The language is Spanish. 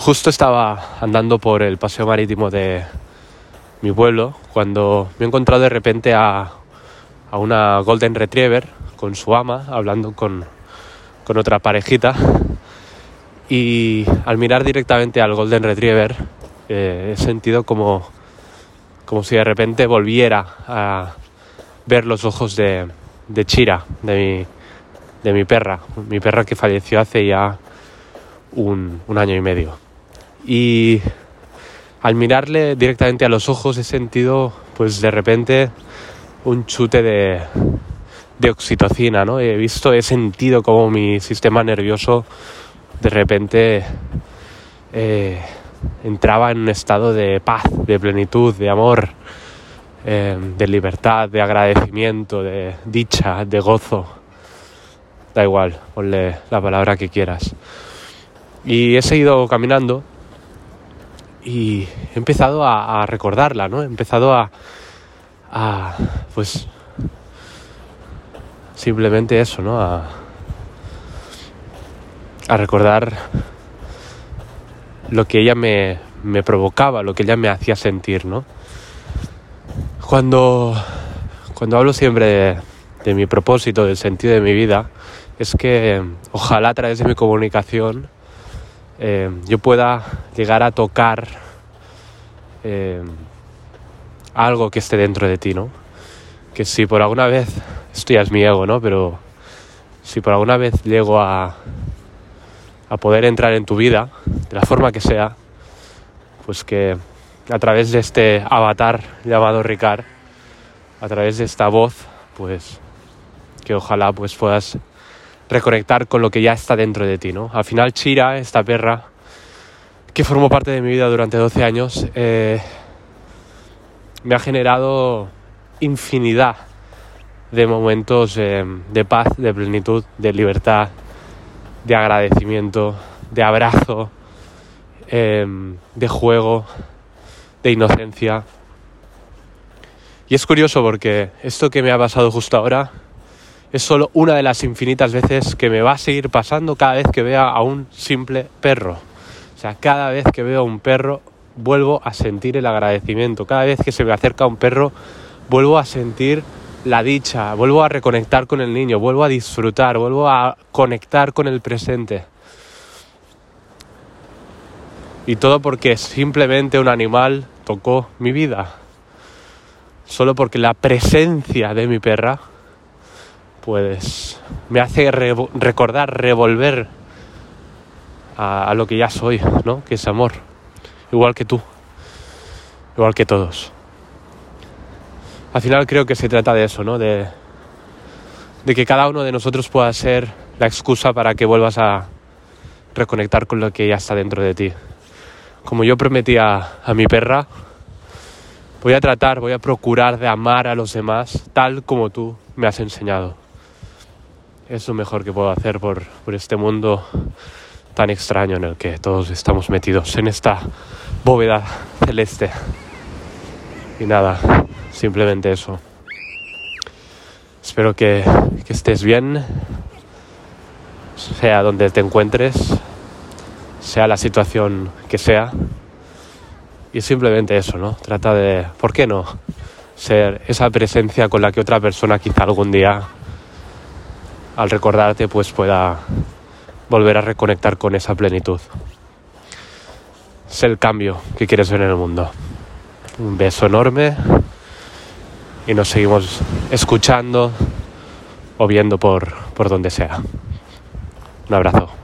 Justo estaba andando por el paseo marítimo de mi pueblo cuando me he encontrado de repente a, a una Golden Retriever con su ama hablando con, con otra parejita y al mirar directamente al Golden Retriever eh, he sentido como, como si de repente volviera a ver los ojos de, de Chira, de mi, de mi perra, mi perra que falleció hace ya un, un año y medio. Y al mirarle directamente a los ojos he sentido pues de repente un chute de, de oxitocina, ¿no? He visto, he sentido como mi sistema nervioso de repente eh, entraba en un estado de paz, de plenitud, de amor, eh, de libertad, de agradecimiento, de dicha, de gozo. Da igual, ponle la palabra que quieras. Y he seguido caminando y he empezado a, recordarla, ¿no? He empezado a, pues, simplemente eso, ¿no? A, a recordar lo que ella me, provocaba, lo que ella me hacía sentir, ¿no? Cuando, cuando hablo siempre de, mi propósito, del sentido de mi vida, es que ojalá a través de mi comunicación eh, yo pueda llegar a tocar eh, algo que esté dentro de ti, ¿no? Que si por alguna vez, esto ya es mi ego, ¿no? Pero si por alguna vez llego a, a poder entrar en tu vida, de la forma que sea, pues que a través de este avatar llamado Ricard, a través de esta voz, pues que ojalá pues puedas reconectar con lo que ya está dentro de ti, ¿no? Al final Chira, esta perra que formó parte de mi vida durante 12 años, eh, me ha generado infinidad de momentos eh, de paz, de plenitud, de libertad, de agradecimiento, de abrazo, eh, de juego, de inocencia. Y es curioso porque esto que me ha pasado justo ahora es solo una de las infinitas veces que me va a seguir pasando cada vez que vea a un simple perro. O sea, cada vez que veo a un perro vuelvo a sentir el agradecimiento. Cada vez que se me acerca un perro vuelvo a sentir la dicha, vuelvo a reconectar con el niño, vuelvo a disfrutar, vuelvo a conectar con el presente. Y todo porque simplemente un animal tocó mi vida. Solo porque la presencia de mi perra, pues me hace re recordar, revolver a, lo que ya soy, ¿no? Que es amor. Igual que tú. Igual que todos al final creo que se trata de eso, ¿no? De, que cada uno de nosotros pueda ser la excusa para que vuelvas a reconectar con lo que ya está dentro de ti. Como yo prometí a mi perra, voy a tratar, voy a procurar de amar a los demás tal como tú me has enseñado. Es lo mejor que puedo hacer por, por este mundo tan extraño en el que todos estamos metidos, en esta bóveda celeste. Y nada, simplemente eso. Espero que, que estés bien, sea donde te encuentres, sea la situación que sea. Y simplemente eso, ¿no? Trata de, ¿por qué no? Ser esa presencia con la que otra persona quizá algún día, al recordarte, pues pueda volver a reconectar con esa plenitud. Es el cambio que quieres ver en el mundo. Un beso enorme y nos seguimos escuchando o viendo por, por donde sea. Un abrazo.